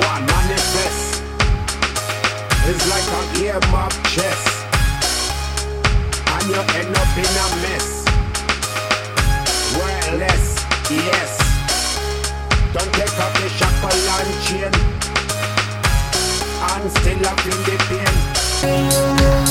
What manifests is like an earmuff chest, and you end up in a mess. Worthless, yes. Don't take off the shackle and chain, and still up in the pain.